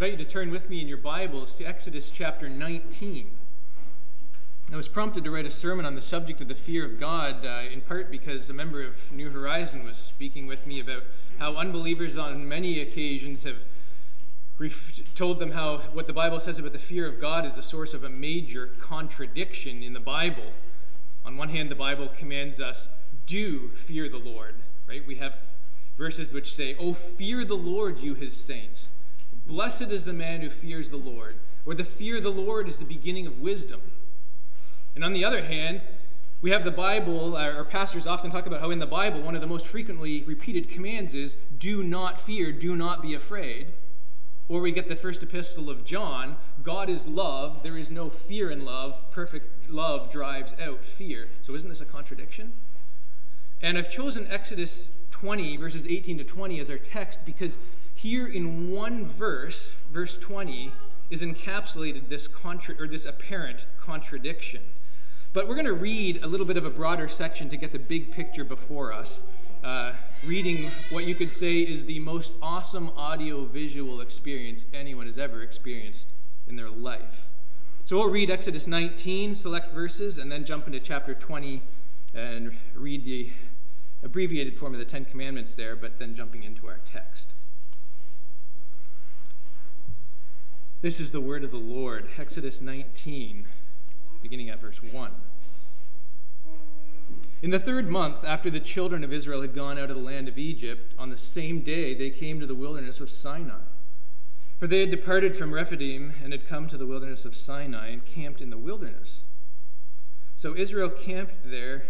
invite you to turn with me in your Bibles to Exodus chapter 19. I was prompted to write a sermon on the subject of the fear of God, uh, in part because a member of New Horizon was speaking with me about how unbelievers on many occasions have ref- told them how what the Bible says about the fear of God is a source of a major contradiction in the Bible. On one hand, the Bible commands us, do fear the Lord, right? We have verses which say, Oh, fear the Lord, you his saints. Blessed is the man who fears the Lord, or the fear of the Lord is the beginning of wisdom. And on the other hand, we have the Bible, our pastors often talk about how in the Bible, one of the most frequently repeated commands is, Do not fear, do not be afraid. Or we get the first epistle of John God is love, there is no fear in love, perfect love drives out fear. So isn't this a contradiction? And I've chosen Exodus 20, verses 18 to 20, as our text because here in one verse, verse 20, is encapsulated this, contra- or this apparent contradiction. But we're going to read a little bit of a broader section to get the big picture before us. Uh, reading what you could say is the most awesome audio visual experience anyone has ever experienced in their life. So we'll read Exodus 19, select verses, and then jump into chapter 20 and read the abbreviated form of the Ten Commandments there, but then jumping into our text. This is the word of the Lord, Exodus 19, beginning at verse 1. In the third month after the children of Israel had gone out of the land of Egypt, on the same day they came to the wilderness of Sinai. For they had departed from Rephidim and had come to the wilderness of Sinai and camped in the wilderness. So Israel camped there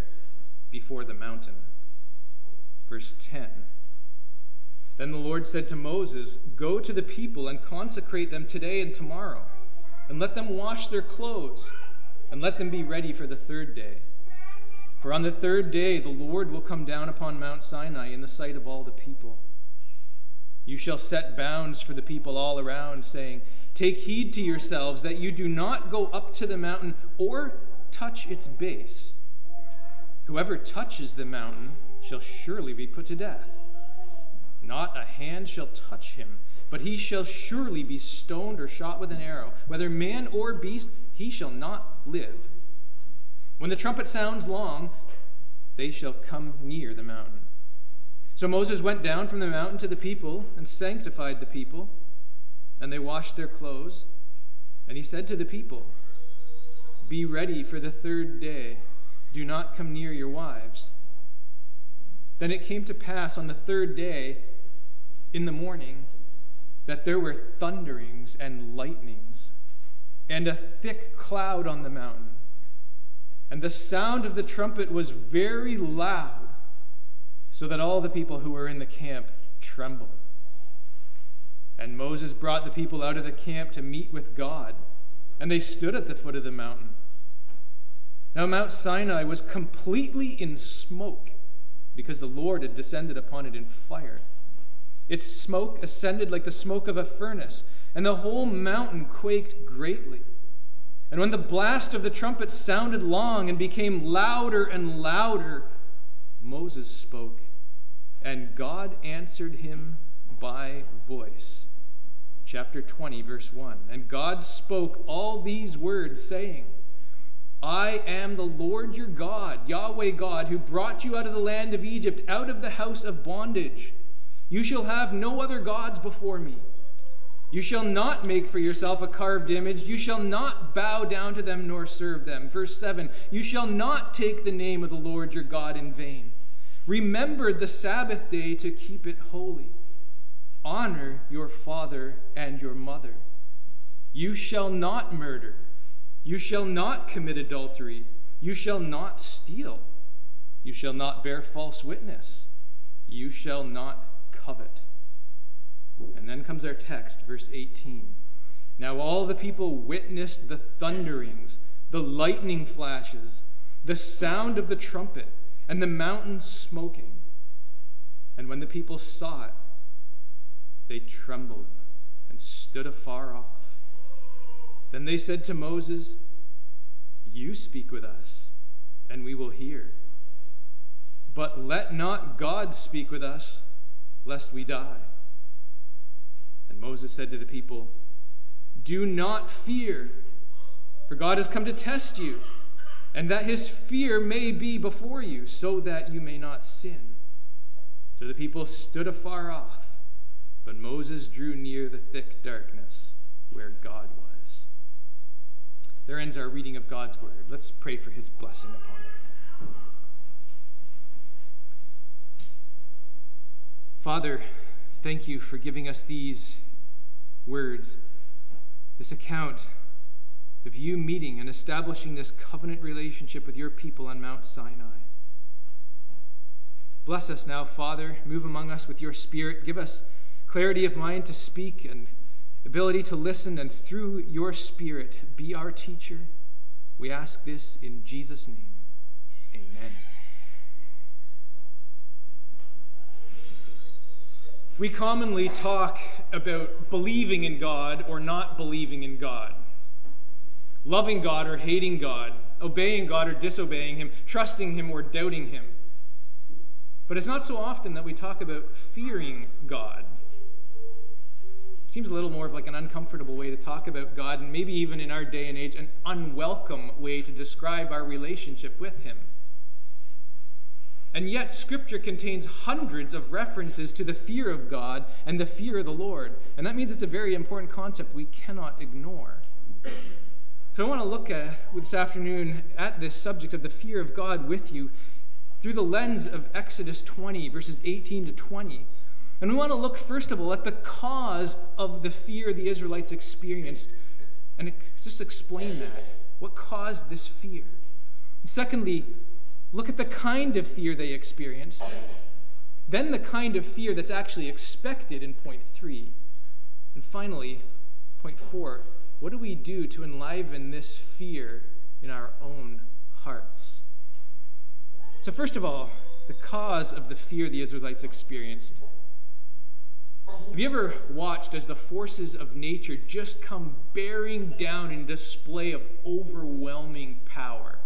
before the mountain. Verse 10 Then the Lord said to Moses, Go to the people and consecrate them today and tomorrow, and let them wash their clothes, and let them be ready for the third day. For on the third day the Lord will come down upon Mount Sinai in the sight of all the people. You shall set bounds for the people all around, saying, Take heed to yourselves that you do not go up to the mountain or touch its base. Whoever touches the mountain, shall surely be put to death. Not a hand shall touch him, but he shall surely be stoned or shot with an arrow. Whether man or beast, he shall not live. When the trumpet sounds long, they shall come near the mountain. So Moses went down from the mountain to the people and sanctified the people, and they washed their clothes. And he said to the people, Be ready for the third day. Do not come near your wives. Then it came to pass on the third day in the morning that there were thunderings and lightnings and a thick cloud on the mountain. And the sound of the trumpet was very loud, so that all the people who were in the camp trembled. And Moses brought the people out of the camp to meet with God, and they stood at the foot of the mountain. Now, Mount Sinai was completely in smoke because the Lord had descended upon it in fire. Its smoke ascended like the smoke of a furnace, and the whole mountain quaked greatly. And when the blast of the trumpet sounded long and became louder and louder, Moses spoke, and God answered him by voice. Chapter 20, verse 1. And God spoke all these words, saying, I am the Lord your God, Yahweh God, who brought you out of the land of Egypt, out of the house of bondage. You shall have no other gods before me. You shall not make for yourself a carved image. You shall not bow down to them nor serve them. Verse 7 You shall not take the name of the Lord your God in vain. Remember the Sabbath day to keep it holy. Honor your father and your mother. You shall not murder. You shall not commit adultery. You shall not steal. You shall not bear false witness. You shall not covet. And then comes our text, verse 18. Now all the people witnessed the thunderings, the lightning flashes, the sound of the trumpet, and the mountain smoking. And when the people saw it, they trembled and stood afar off. Then they said to Moses, You speak with us, and we will hear. But let not God speak with us, lest we die. And Moses said to the people, Do not fear, for God has come to test you, and that his fear may be before you, so that you may not sin. So the people stood afar off, but Moses drew near the thick darkness where God was. There ends our reading of God's word. Let's pray for his blessing upon it. Father, thank you for giving us these words this account of you meeting and establishing this covenant relationship with your people on Mount Sinai. Bless us now, Father. Move among us with your Spirit. Give us clarity of mind to speak and ability to listen, and through your Spirit, be our teacher. We ask this in Jesus' name. Amen. We commonly talk about believing in God or not believing in God, loving God or hating God, obeying God or disobeying Him, trusting Him or doubting Him. But it's not so often that we talk about fearing God. It seems a little more of like an uncomfortable way to talk about God, and maybe even in our day and age, an unwelcome way to describe our relationship with Him. And yet, Scripture contains hundreds of references to the fear of God and the fear of the Lord. And that means it's a very important concept we cannot ignore. So, I want to look at, this afternoon at this subject of the fear of God with you through the lens of Exodus 20, verses 18 to 20. And we want to look, first of all, at the cause of the fear the Israelites experienced and just explain that. What caused this fear? Secondly, Look at the kind of fear they experienced. Then the kind of fear that's actually expected in point three. And finally, point four what do we do to enliven this fear in our own hearts? So, first of all, the cause of the fear the Israelites experienced. Have you ever watched as the forces of nature just come bearing down in display of overwhelming power?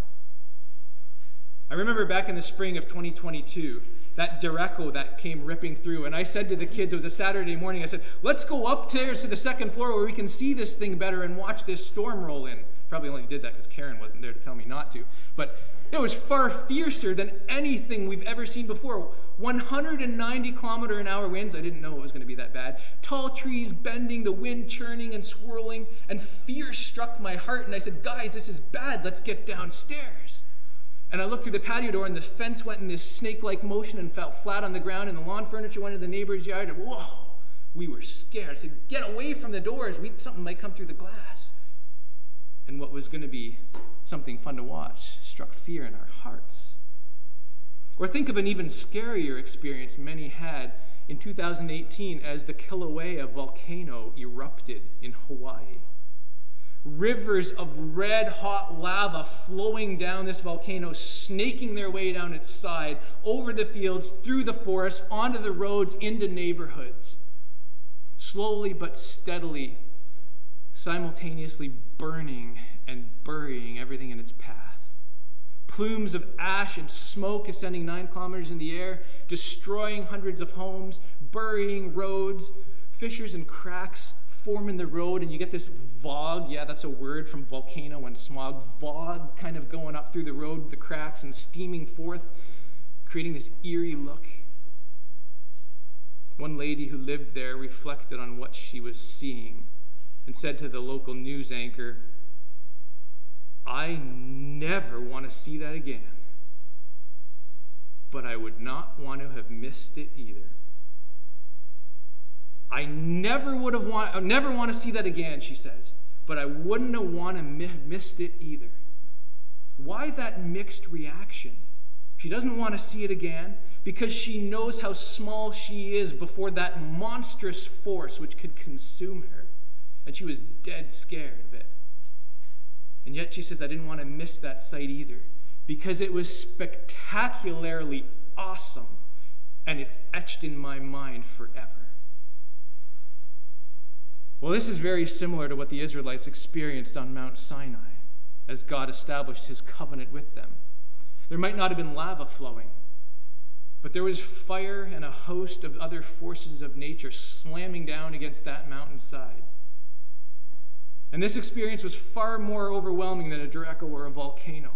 I remember back in the spring of 2022, that derecho that came ripping through. And I said to the kids, it was a Saturday morning, I said, let's go upstairs to the second floor where we can see this thing better and watch this storm roll in. Probably only did that because Karen wasn't there to tell me not to. But it was far fiercer than anything we've ever seen before. 190 kilometer an hour winds. I didn't know it was going to be that bad. Tall trees bending, the wind churning and swirling, and fear struck my heart. And I said, guys, this is bad. Let's get downstairs. And I looked through the patio door, and the fence went in this snake like motion and fell flat on the ground, and the lawn furniture went into the neighbor's yard. And whoa, we were scared. I said, Get away from the doors. We, something might come through the glass. And what was going to be something fun to watch struck fear in our hearts. Or think of an even scarier experience many had in 2018 as the Kilauea volcano erupted in Hawaii rivers of red hot lava flowing down this volcano, snaking their way down its side, over the fields, through the forest, onto the roads, into neighborhoods. Slowly but steadily, simultaneously burning and burying everything in its path. Plumes of ash and smoke ascending nine kilometers in the air, destroying hundreds of homes, burying roads, fissures and cracks form in the road and you get this vog yeah that's a word from volcano and smog vog kind of going up through the road the cracks and steaming forth creating this eerie look. One lady who lived there reflected on what she was seeing and said to the local news anchor i never want to see that again but i would not want to have missed it either I never would have want, never want to see that again, she says. But I wouldn't have want to missed it either. Why that mixed reaction? She doesn't want to see it again because she knows how small she is before that monstrous force which could consume her. And she was dead scared of it. And yet she says, I didn't want to miss that sight either because it was spectacularly awesome and it's etched in my mind forever. Well, this is very similar to what the Israelites experienced on Mount Sinai as God established his covenant with them. There might not have been lava flowing, but there was fire and a host of other forces of nature slamming down against that mountainside. And this experience was far more overwhelming than a derecho or a volcano.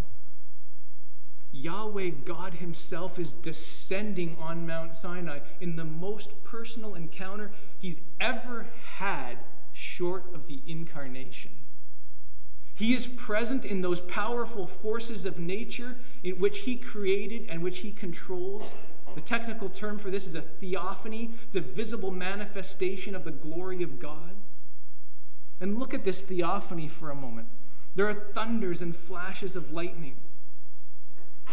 Yahweh God Himself is descending on Mount Sinai in the most personal encounter He's ever had, short of the incarnation. He is present in those powerful forces of nature in which He created and which He controls. The technical term for this is a theophany, it's a visible manifestation of the glory of God. And look at this theophany for a moment. There are thunders and flashes of lightning.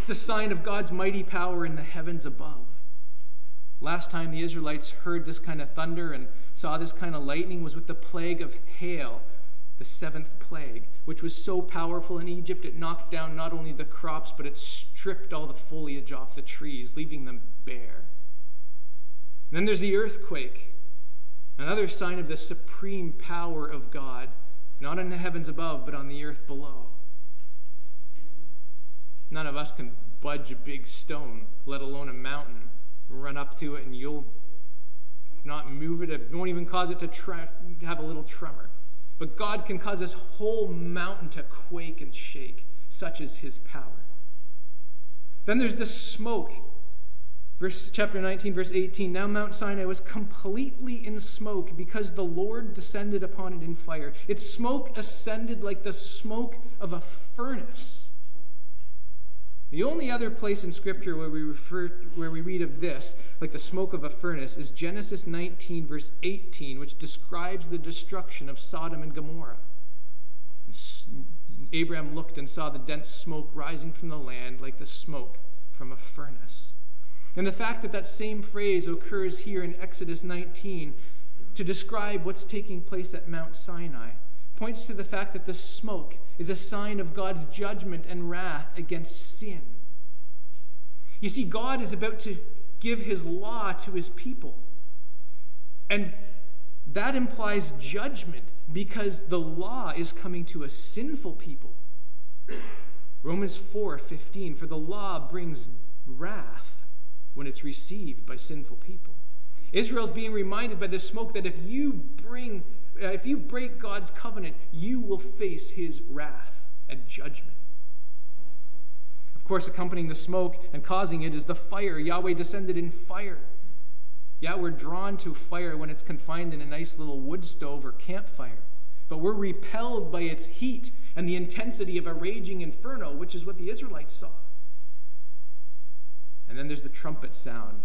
It's a sign of God's mighty power in the heavens above. Last time the Israelites heard this kind of thunder and saw this kind of lightning was with the plague of hail, the seventh plague, which was so powerful in Egypt it knocked down not only the crops, but it stripped all the foliage off the trees, leaving them bare. And then there's the earthquake, another sign of the supreme power of God, not in the heavens above, but on the earth below. None of us can budge a big stone, let alone a mountain, run up to it, and you'll not move it. It won't even cause it to tre- have a little tremor. But God can cause this whole mountain to quake and shake. Such is his power. Then there's the smoke. Verse chapter 19, verse 18. Now Mount Sinai was completely in smoke because the Lord descended upon it in fire. Its smoke ascended like the smoke of a furnace. The only other place in Scripture where we refer where we read of this, like the smoke of a furnace, is Genesis 19, verse 18, which describes the destruction of Sodom and Gomorrah. Abraham looked and saw the dense smoke rising from the land like the smoke from a furnace. And the fact that that same phrase occurs here in Exodus 19 to describe what's taking place at Mount Sinai points to the fact that the smoke is a sign of God's judgment and wrath against sin. You see, God is about to give his law to his people. And that implies judgment because the law is coming to a sinful people. Romans 4:15 for the law brings wrath when it's received by sinful people. Israel's being reminded by the smoke that if you bring uh, if you break God's covenant, you will face his wrath and judgment. Of course, accompanying the smoke and causing it is the fire. Yahweh descended in fire. Yeah, we're drawn to fire when it's confined in a nice little wood stove or campfire, but we're repelled by its heat and the intensity of a raging inferno, which is what the Israelites saw. And then there's the trumpet sound.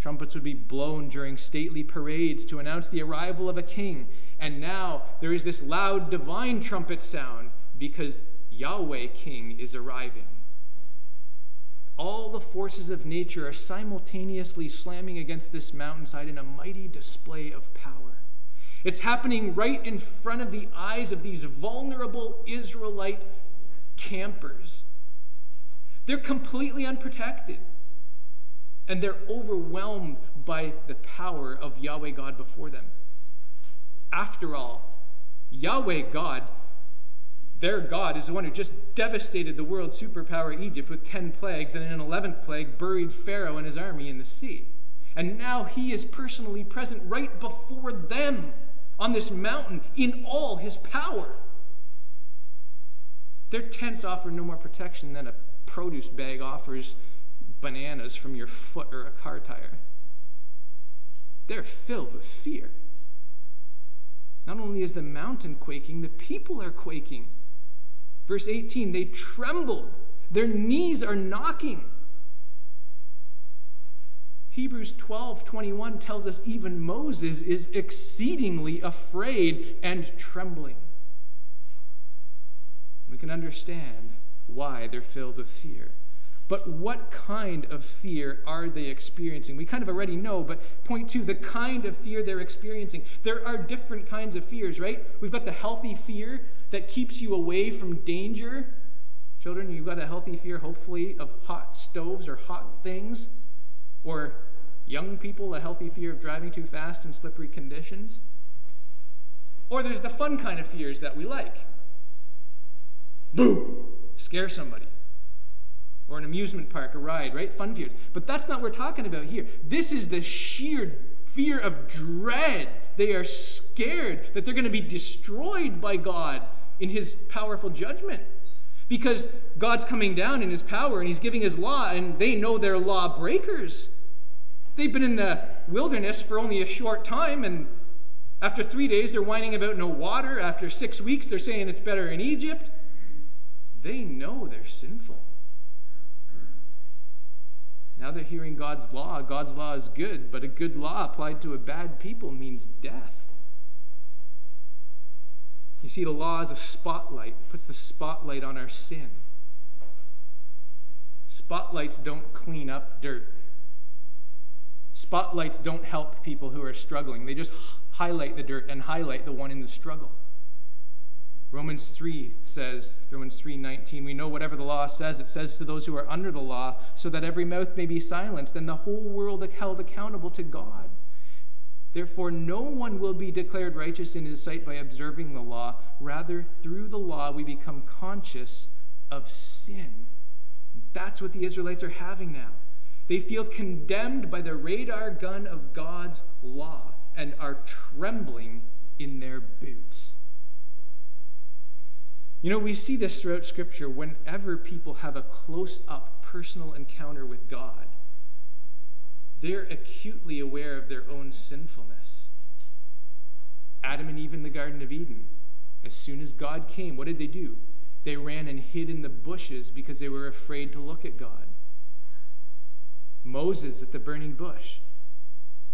Trumpets would be blown during stately parades to announce the arrival of a king. And now there is this loud divine trumpet sound because Yahweh King is arriving. All the forces of nature are simultaneously slamming against this mountainside in a mighty display of power. It's happening right in front of the eyes of these vulnerable Israelite campers. They're completely unprotected, and they're overwhelmed by the power of Yahweh God before them. After all, Yahweh God, their God, is the one who just devastated the world superpower Egypt with 10 plagues and in an 11th plague buried Pharaoh and his army in the sea. And now he is personally present right before them on this mountain in all his power. Their tents offer no more protection than a produce bag offers bananas from your foot or a car tire. They're filled with fear. Not only is the mountain quaking, the people are quaking. Verse 18, they trembled, their knees are knocking. Hebrews 12 21 tells us even Moses is exceedingly afraid and trembling. We can understand why they're filled with fear. But what kind of fear are they experiencing? We kind of already know, but point two, the kind of fear they're experiencing. There are different kinds of fears, right? We've got the healthy fear that keeps you away from danger. Children, you've got a healthy fear, hopefully, of hot stoves or hot things. Or young people, a healthy fear of driving too fast in slippery conditions. Or there's the fun kind of fears that we like. Boo! Scare somebody or an amusement park, a ride, right? Fun fears. But that's not what we're talking about here. This is the sheer fear of dread They are scared that they're going to be destroyed by God in his powerful judgment. Because God's coming down in his power and he's giving his law, and they know they're lawbreakers. They've been in the wilderness for only a short time, and after three days, they're whining about no water. After six weeks, they're saying it's better in Egypt. They know they're sinful. Now they're hearing God's law. God's law is good, but a good law applied to a bad people means death. You see, the law is a spotlight, it puts the spotlight on our sin. Spotlights don't clean up dirt. Spotlights don't help people who are struggling. They just highlight the dirt and highlight the one in the struggle. Romans 3 says, Romans 3:19, we know whatever the law says, it says to those who are under the law, so that every mouth may be silenced and the whole world held accountable to God. Therefore, no one will be declared righteous in his sight by observing the law. Rather, through the law, we become conscious of sin. That's what the Israelites are having now. They feel condemned by the radar gun of God's law and are trembling in their boots. You know, we see this throughout Scripture whenever people have a close up personal encounter with God. They're acutely aware of their own sinfulness. Adam and Eve in the Garden of Eden, as soon as God came, what did they do? They ran and hid in the bushes because they were afraid to look at God. Moses at the burning bush,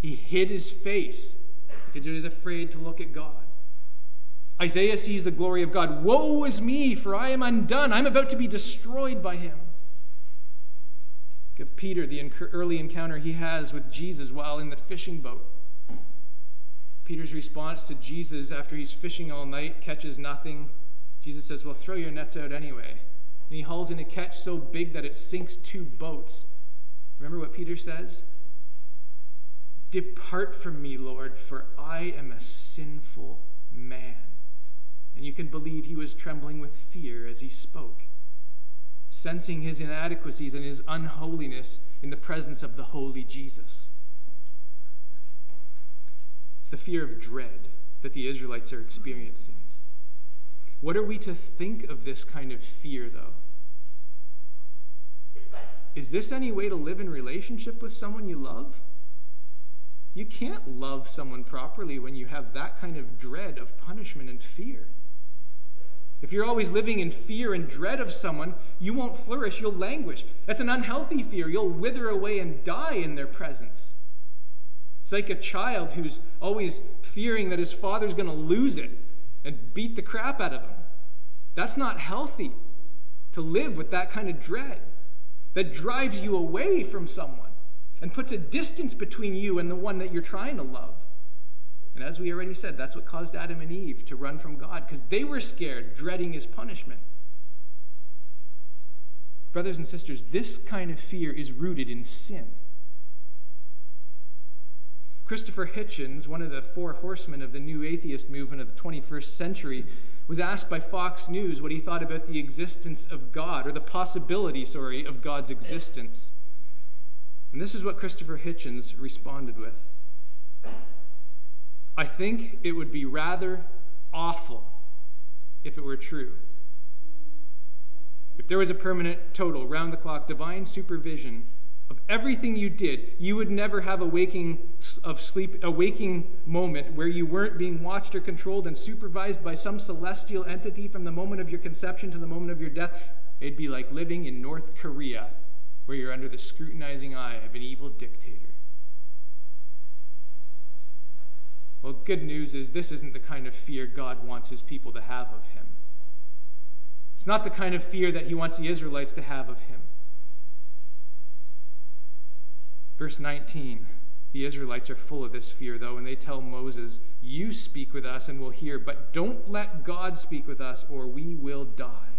he hid his face because he was afraid to look at God. Isaiah sees the glory of God. Woe is me, for I am undone. I'm about to be destroyed by him. Give Peter the early encounter he has with Jesus while in the fishing boat. Peter's response to Jesus after he's fishing all night, catches nothing. Jesus says, Well, throw your nets out anyway. And he hauls in a catch so big that it sinks two boats. Remember what Peter says? Depart from me, Lord, for I am a sinful man and you can believe he was trembling with fear as he spoke, sensing his inadequacies and his unholiness in the presence of the holy Jesus. It's the fear of dread that the Israelites are experiencing. What are we to think of this kind of fear, though? Is this any way to live in relationship with someone you love? You can't love someone properly when you have that kind of dread of punishment and fear. If you're always living in fear and dread of someone, you won't flourish, you'll languish. That's an unhealthy fear. You'll wither away and die in their presence. It's like a child who's always fearing that his father's going to lose it and beat the crap out of him. That's not healthy to live with that kind of dread that drives you away from someone and puts a distance between you and the one that you're trying to love. And as we already said, that's what caused Adam and Eve to run from God because they were scared, dreading his punishment. Brothers and sisters, this kind of fear is rooted in sin. Christopher Hitchens, one of the four horsemen of the new atheist movement of the 21st century, was asked by Fox News what he thought about the existence of God, or the possibility, sorry, of God's existence. And this is what Christopher Hitchens responded with. I think it would be rather awful if it were true. If there was a permanent, total, round the clock, divine supervision of everything you did, you would never have a waking of sleep, a waking moment where you weren't being watched or controlled and supervised by some celestial entity from the moment of your conception to the moment of your death. It'd be like living in North Korea, where you're under the scrutinizing eye of an evil dictator. Well, good news is this isn't the kind of fear God wants his people to have of him. It's not the kind of fear that he wants the Israelites to have of him. Verse 19 the Israelites are full of this fear, though, and they tell Moses, You speak with us and we'll hear, but don't let God speak with us or we will die.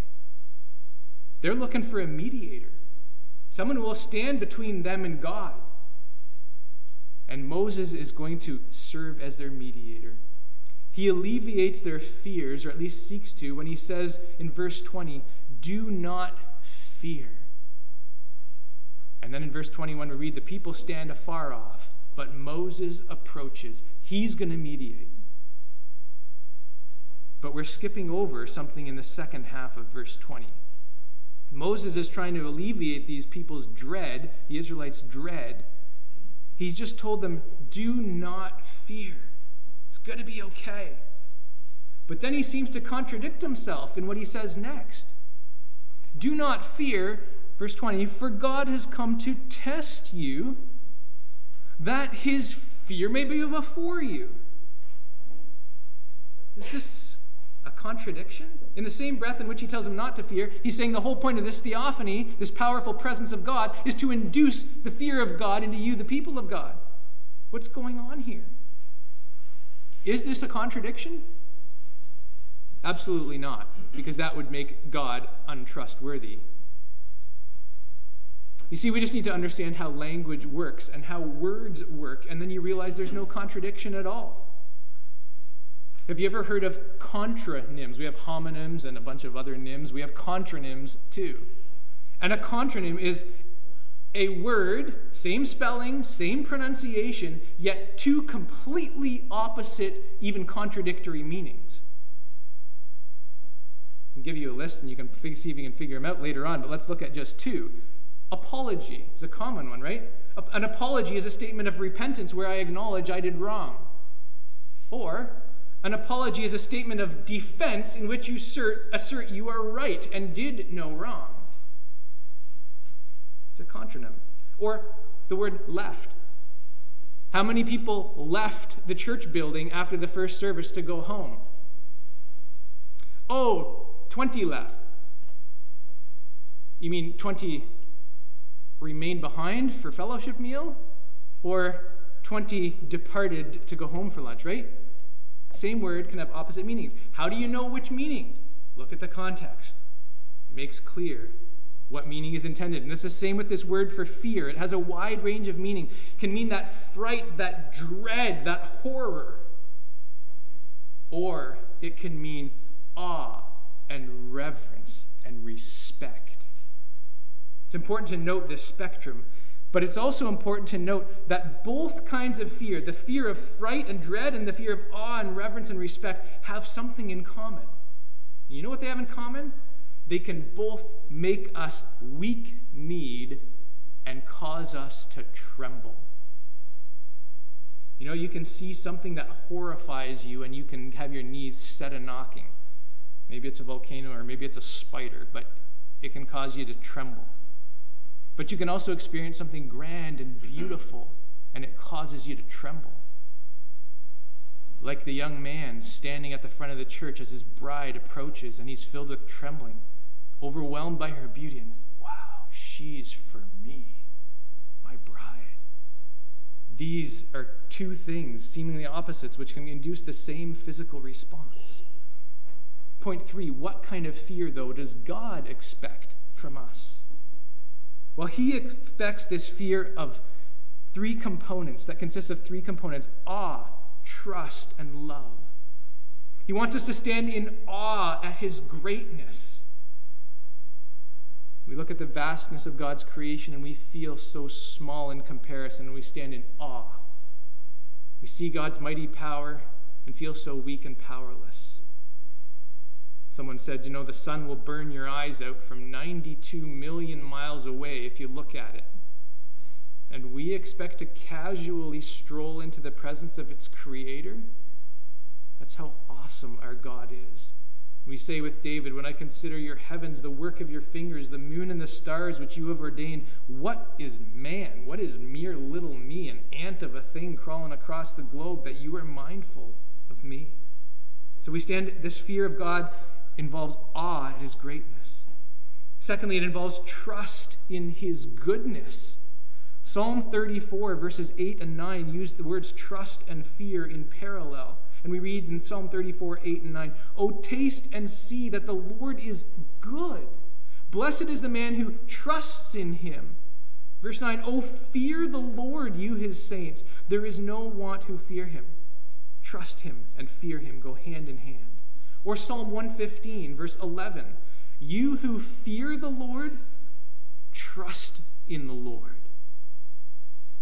They're looking for a mediator, someone who will stand between them and God. And Moses is going to serve as their mediator. He alleviates their fears, or at least seeks to, when he says in verse 20, Do not fear. And then in verse 21, we read, The people stand afar off, but Moses approaches. He's going to mediate. But we're skipping over something in the second half of verse 20. Moses is trying to alleviate these people's dread, the Israelites' dread. He's just told them, Do not fear. It's going to be okay. But then he seems to contradict himself in what he says next. Do not fear, verse 20, for God has come to test you, that his fear may be before you. Is this a contradiction? In the same breath in which he tells him not to fear, he's saying the whole point of this theophany, this powerful presence of God, is to induce the fear of God into you, the people of God. What's going on here? Is this a contradiction? Absolutely not, because that would make God untrustworthy. You see, we just need to understand how language works and how words work, and then you realize there's no contradiction at all. Have you ever heard of contronyms? We have homonyms and a bunch of other nyms. We have contronyms too. And a contronym is a word, same spelling, same pronunciation, yet two completely opposite, even contradictory meanings. I'll give you a list and you can see if you can figure them out later on, but let's look at just two. Apology is a common one, right? An apology is a statement of repentance where I acknowledge I did wrong. Or an apology is a statement of defense in which you assert, assert you are right and did no wrong. It's a contronym. Or the word left. How many people left the church building after the first service to go home? Oh, 20 left. You mean 20 remained behind for fellowship meal? Or 20 departed to go home for lunch, right? Same word can have opposite meanings. How do you know which meaning? Look at the context. It makes clear what meaning is intended. And it's the same with this word for fear. It has a wide range of meaning. It can mean that fright, that dread, that horror. Or it can mean awe and reverence and respect. It's important to note this spectrum but it's also important to note that both kinds of fear, the fear of fright and dread and the fear of awe and reverence and respect, have something in common. You know what they have in common? They can both make us weak kneed and cause us to tremble. You know, you can see something that horrifies you and you can have your knees set a knocking. Maybe it's a volcano or maybe it's a spider, but it can cause you to tremble. But you can also experience something grand and beautiful, and it causes you to tremble. Like the young man standing at the front of the church as his bride approaches, and he's filled with trembling, overwhelmed by her beauty, and wow, she's for me, my bride. These are two things, seemingly opposites, which can induce the same physical response. Point three what kind of fear, though, does God expect from us? Well, he expects this fear of three components that consists of three components awe, trust, and love. He wants us to stand in awe at his greatness. We look at the vastness of God's creation and we feel so small in comparison, and we stand in awe. We see God's mighty power and feel so weak and powerless. Someone said, you know, the sun will burn your eyes out from 92 million miles away if you look at it. And we expect to casually stroll into the presence of its creator? That's how awesome our God is. We say with David, When I consider your heavens, the work of your fingers, the moon and the stars which you have ordained, what is man? What is mere little me, an ant of a thing crawling across the globe, that you are mindful of me? So we stand this fear of God involves awe at his greatness. Secondly, it involves trust in his goodness. Psalm 34, verses 8 and 9, use the words trust and fear in parallel. And we read in Psalm 34, 8 and 9, Oh, taste and see that the Lord is good. Blessed is the man who trusts in him. Verse 9, Oh, fear the Lord, you his saints. There is no want who fear him. Trust him and fear him go hand in hand. Or Psalm 115, verse 11 You who fear the Lord, trust in the Lord.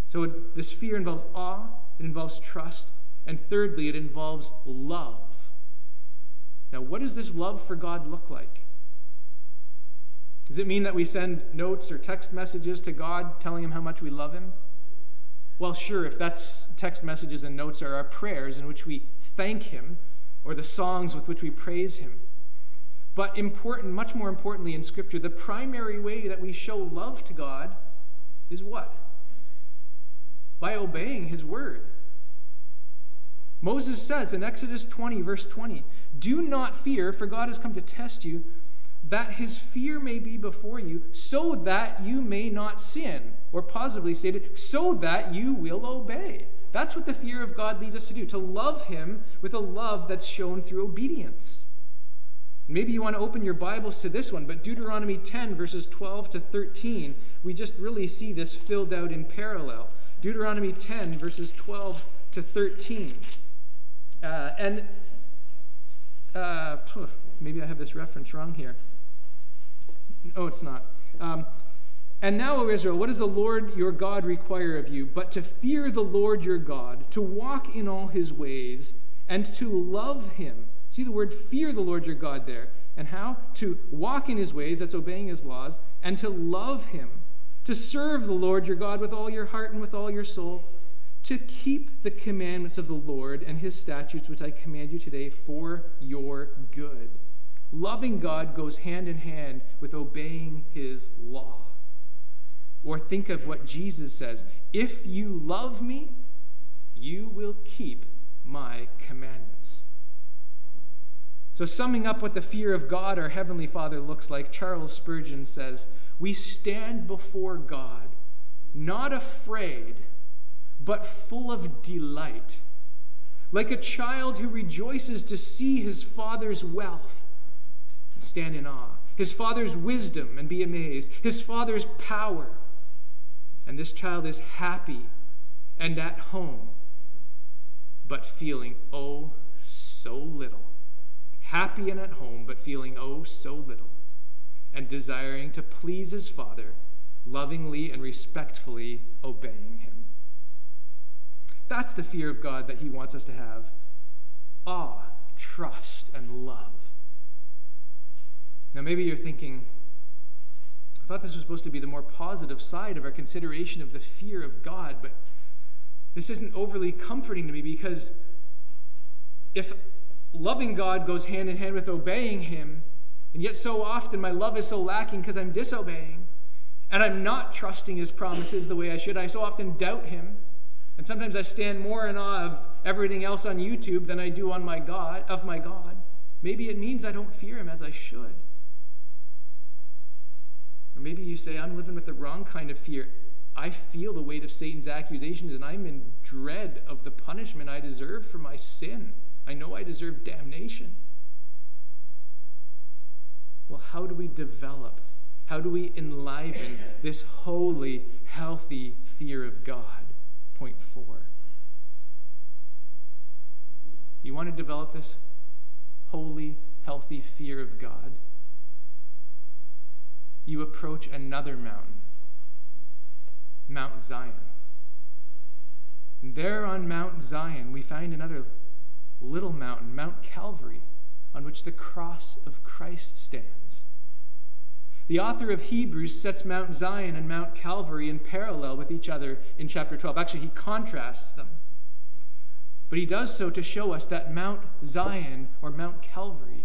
So this fear involves awe, it involves trust, and thirdly, it involves love. Now, what does this love for God look like? Does it mean that we send notes or text messages to God telling him how much we love him? Well, sure, if that's text messages and notes are our prayers in which we thank him or the songs with which we praise him. But important, much more importantly in Scripture, the primary way that we show love to God is what? By obeying his word. Moses says in Exodus 20, verse 20, Do not fear, for God has come to test you that his fear may be before you, so that you may not sin. Or positively stated, so that you will obey. That's what the fear of God leads us to do, to love him with a love that's shown through obedience. Maybe you want to open your Bibles to this one, but Deuteronomy 10, verses 12 to 13, we just really see this filled out in parallel. Deuteronomy 10, verses 12 to 13. Uh, and uh, maybe I have this reference wrong here. Oh, it's not. Um, and now, O Israel, what does the Lord your God require of you? But to fear the Lord your God, to walk in all his ways, and to love him. See the word fear the Lord your God there. And how? To walk in his ways, that's obeying his laws, and to love him. To serve the Lord your God with all your heart and with all your soul. To keep the commandments of the Lord and his statutes, which I command you today, for your good. Loving God goes hand in hand with obeying his law. Or think of what Jesus says If you love me, you will keep my commandments. So, summing up what the fear of God, our Heavenly Father, looks like, Charles Spurgeon says, We stand before God not afraid, but full of delight, like a child who rejoices to see his father's wealth stand in awe, his father's wisdom and be amazed, his father's power. And this child is happy and at home, but feeling oh so little. Happy and at home, but feeling oh so little, and desiring to please his father, lovingly and respectfully obeying him. That's the fear of God that he wants us to have awe, trust, and love. Now, maybe you're thinking, I thought this was supposed to be the more positive side of our consideration of the fear of God, but this isn't overly comforting to me because if loving God goes hand in hand with obeying Him, and yet so often my love is so lacking because I'm disobeying, and I'm not trusting His promises the way I should, I so often doubt Him. And sometimes I stand more in awe of everything else on YouTube than I do on my God of my God. Maybe it means I don't fear him as I should. Or maybe you say, I'm living with the wrong kind of fear. I feel the weight of Satan's accusations and I'm in dread of the punishment I deserve for my sin. I know I deserve damnation. Well, how do we develop? How do we enliven this holy, healthy fear of God? Point four. You want to develop this holy, healthy fear of God? You approach another mountain, Mount Zion. And there on Mount Zion, we find another little mountain, Mount Calvary, on which the cross of Christ stands. The author of Hebrews sets Mount Zion and Mount Calvary in parallel with each other in chapter 12. Actually, he contrasts them. But he does so to show us that Mount Zion or Mount Calvary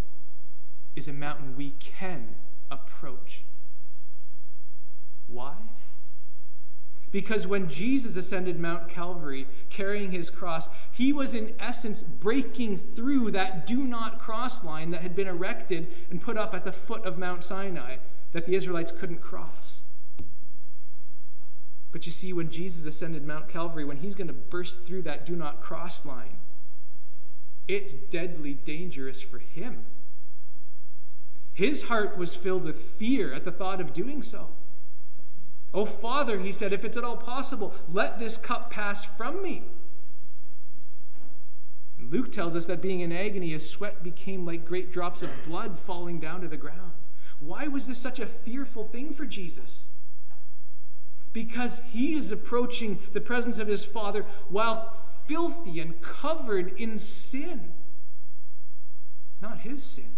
is a mountain we can approach. Why? Because when Jesus ascended Mount Calvary carrying his cross, he was in essence breaking through that do not cross line that had been erected and put up at the foot of Mount Sinai that the Israelites couldn't cross. But you see, when Jesus ascended Mount Calvary, when he's going to burst through that do not cross line, it's deadly dangerous for him. His heart was filled with fear at the thought of doing so. Oh, Father, he said, if it's at all possible, let this cup pass from me. And Luke tells us that being in agony, his sweat became like great drops of blood falling down to the ground. Why was this such a fearful thing for Jesus? because he is approaching the presence of his Father while filthy and covered in sin. Not his sin,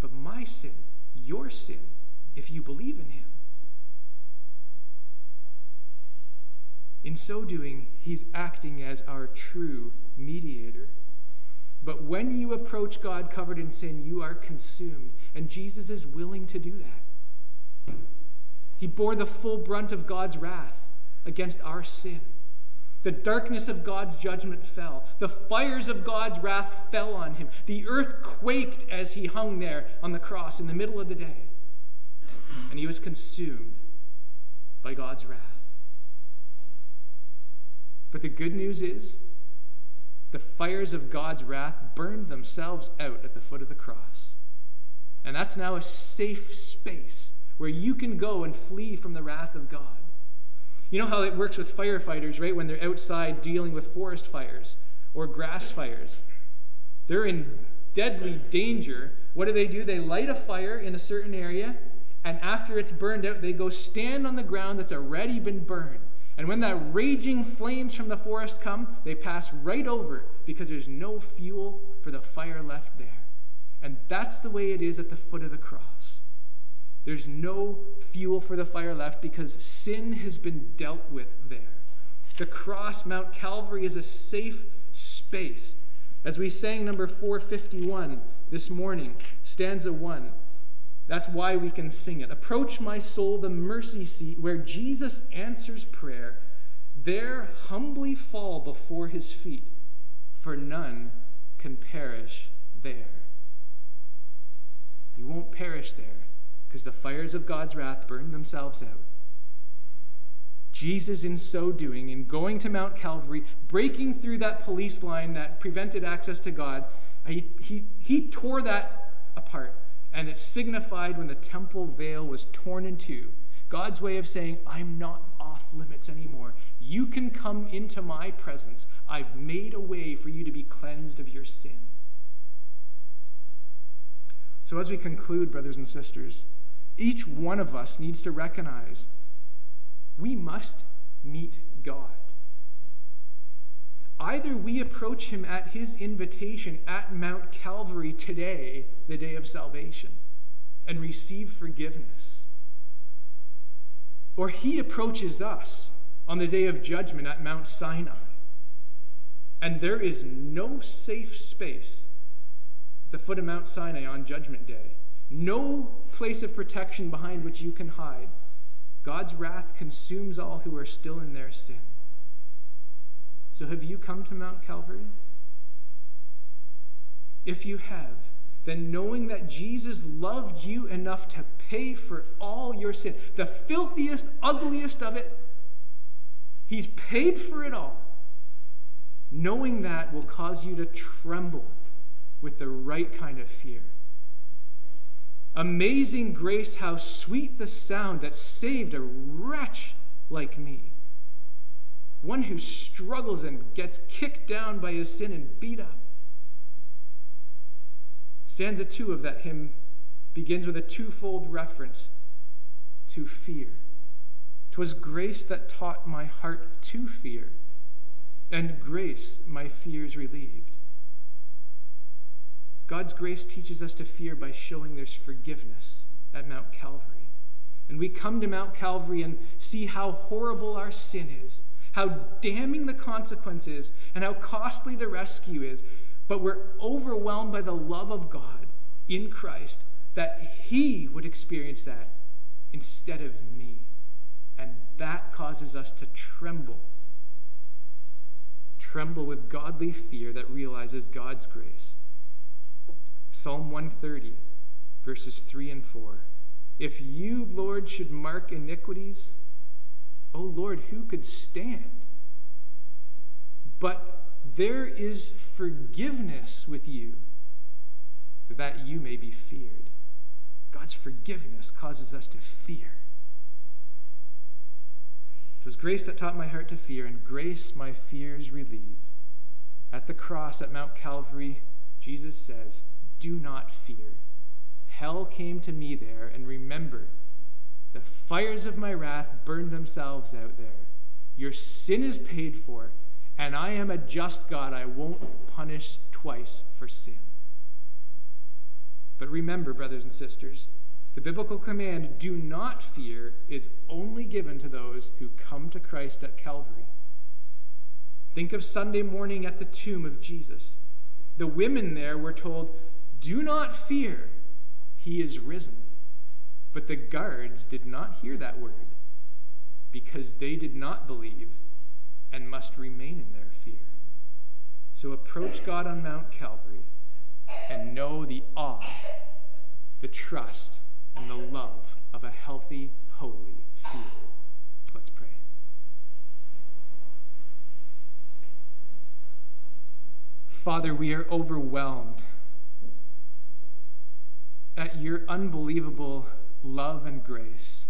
but my sin, your sin, if you believe in him. In so doing, he's acting as our true mediator. But when you approach God covered in sin, you are consumed. And Jesus is willing to do that. He bore the full brunt of God's wrath against our sin. The darkness of God's judgment fell. The fires of God's wrath fell on him. The earth quaked as he hung there on the cross in the middle of the day. And he was consumed by God's wrath. But the good news is the fires of God's wrath burned themselves out at the foot of the cross. And that's now a safe space where you can go and flee from the wrath of God. You know how it works with firefighters, right? When they're outside dealing with forest fires or grass fires. They're in deadly danger. What do they do? They light a fire in a certain area, and after it's burned out, they go stand on the ground that's already been burned. And when that raging flames from the forest come, they pass right over because there's no fuel for the fire left there. And that's the way it is at the foot of the cross. There's no fuel for the fire left because sin has been dealt with there. The cross, Mount Calvary, is a safe space. As we sang number 451 this morning, stanza 1, that's why we can sing it. Approach my soul, the mercy seat where Jesus answers prayer. There humbly fall before his feet, for none can perish there. You won't perish there because the fires of God's wrath burn themselves out. Jesus, in so doing, in going to Mount Calvary, breaking through that police line that prevented access to God, he, he, he tore that apart and it signified when the temple veil was torn in two. God's way of saying, I'm not off limits anymore. You can come into my presence. I've made a way for you to be cleansed of your sin. So, as we conclude, brothers and sisters, each one of us needs to recognize we must meet God. Either we approach him at his invitation at Mount Calvary today, the day of salvation, and receive forgiveness, or he approaches us on the day of judgment at Mount Sinai. And there is no safe space at the foot of Mount Sinai on Judgment Day, no place of protection behind which you can hide. God's wrath consumes all who are still in their sin. So, have you come to Mount Calvary? If you have, then knowing that Jesus loved you enough to pay for all your sin, the filthiest, ugliest of it, He's paid for it all. Knowing that will cause you to tremble with the right kind of fear. Amazing grace, how sweet the sound that saved a wretch like me one who struggles and gets kicked down by his sin and beat up. Stanza two of that hymn begins with a twofold reference to fear. Twas grace that taught my heart to fear, and grace my fears relieved. God's grace teaches us to fear by showing there's forgiveness at Mount Calvary. And we come to Mount Calvary and see how horrible our sin is how damning the consequence is, and how costly the rescue is. But we're overwhelmed by the love of God in Christ that He would experience that instead of me. And that causes us to tremble. Tremble with godly fear that realizes God's grace. Psalm 130, verses 3 and 4. If you, Lord, should mark iniquities, Lord, who could stand? But there is forgiveness with you that you may be feared. God's forgiveness causes us to fear. It was grace that taught my heart to fear, and grace my fears relieve. At the cross at Mount Calvary, Jesus says, Do not fear. Hell came to me there, and remember, The fires of my wrath burn themselves out there. Your sin is paid for, and I am a just God. I won't punish twice for sin. But remember, brothers and sisters, the biblical command, do not fear, is only given to those who come to Christ at Calvary. Think of Sunday morning at the tomb of Jesus. The women there were told, Do not fear, he is risen. But the guards did not hear that word because they did not believe and must remain in their fear. So approach God on Mount Calvary and know the awe, the trust, and the love of a healthy, holy fear. Let's pray. Father, we are overwhelmed at your unbelievable love and grace.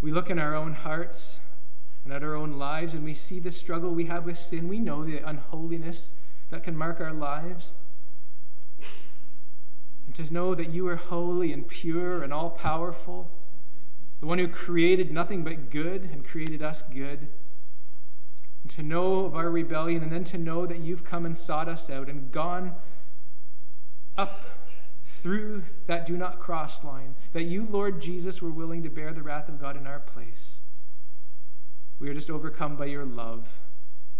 We look in our own hearts and at our own lives and we see the struggle we have with sin. We know the unholiness that can mark our lives. And to know that you are holy and pure and all powerful, the one who created nothing but good and created us good. And to know of our rebellion and then to know that you've come and sought us out and gone up through that do not cross line, that you, Lord Jesus, were willing to bear the wrath of God in our place. We are just overcome by your love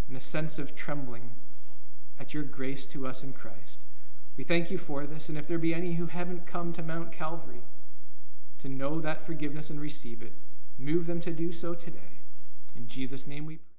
and a sense of trembling at your grace to us in Christ. We thank you for this, and if there be any who haven't come to Mount Calvary to know that forgiveness and receive it, move them to do so today. In Jesus' name we pray.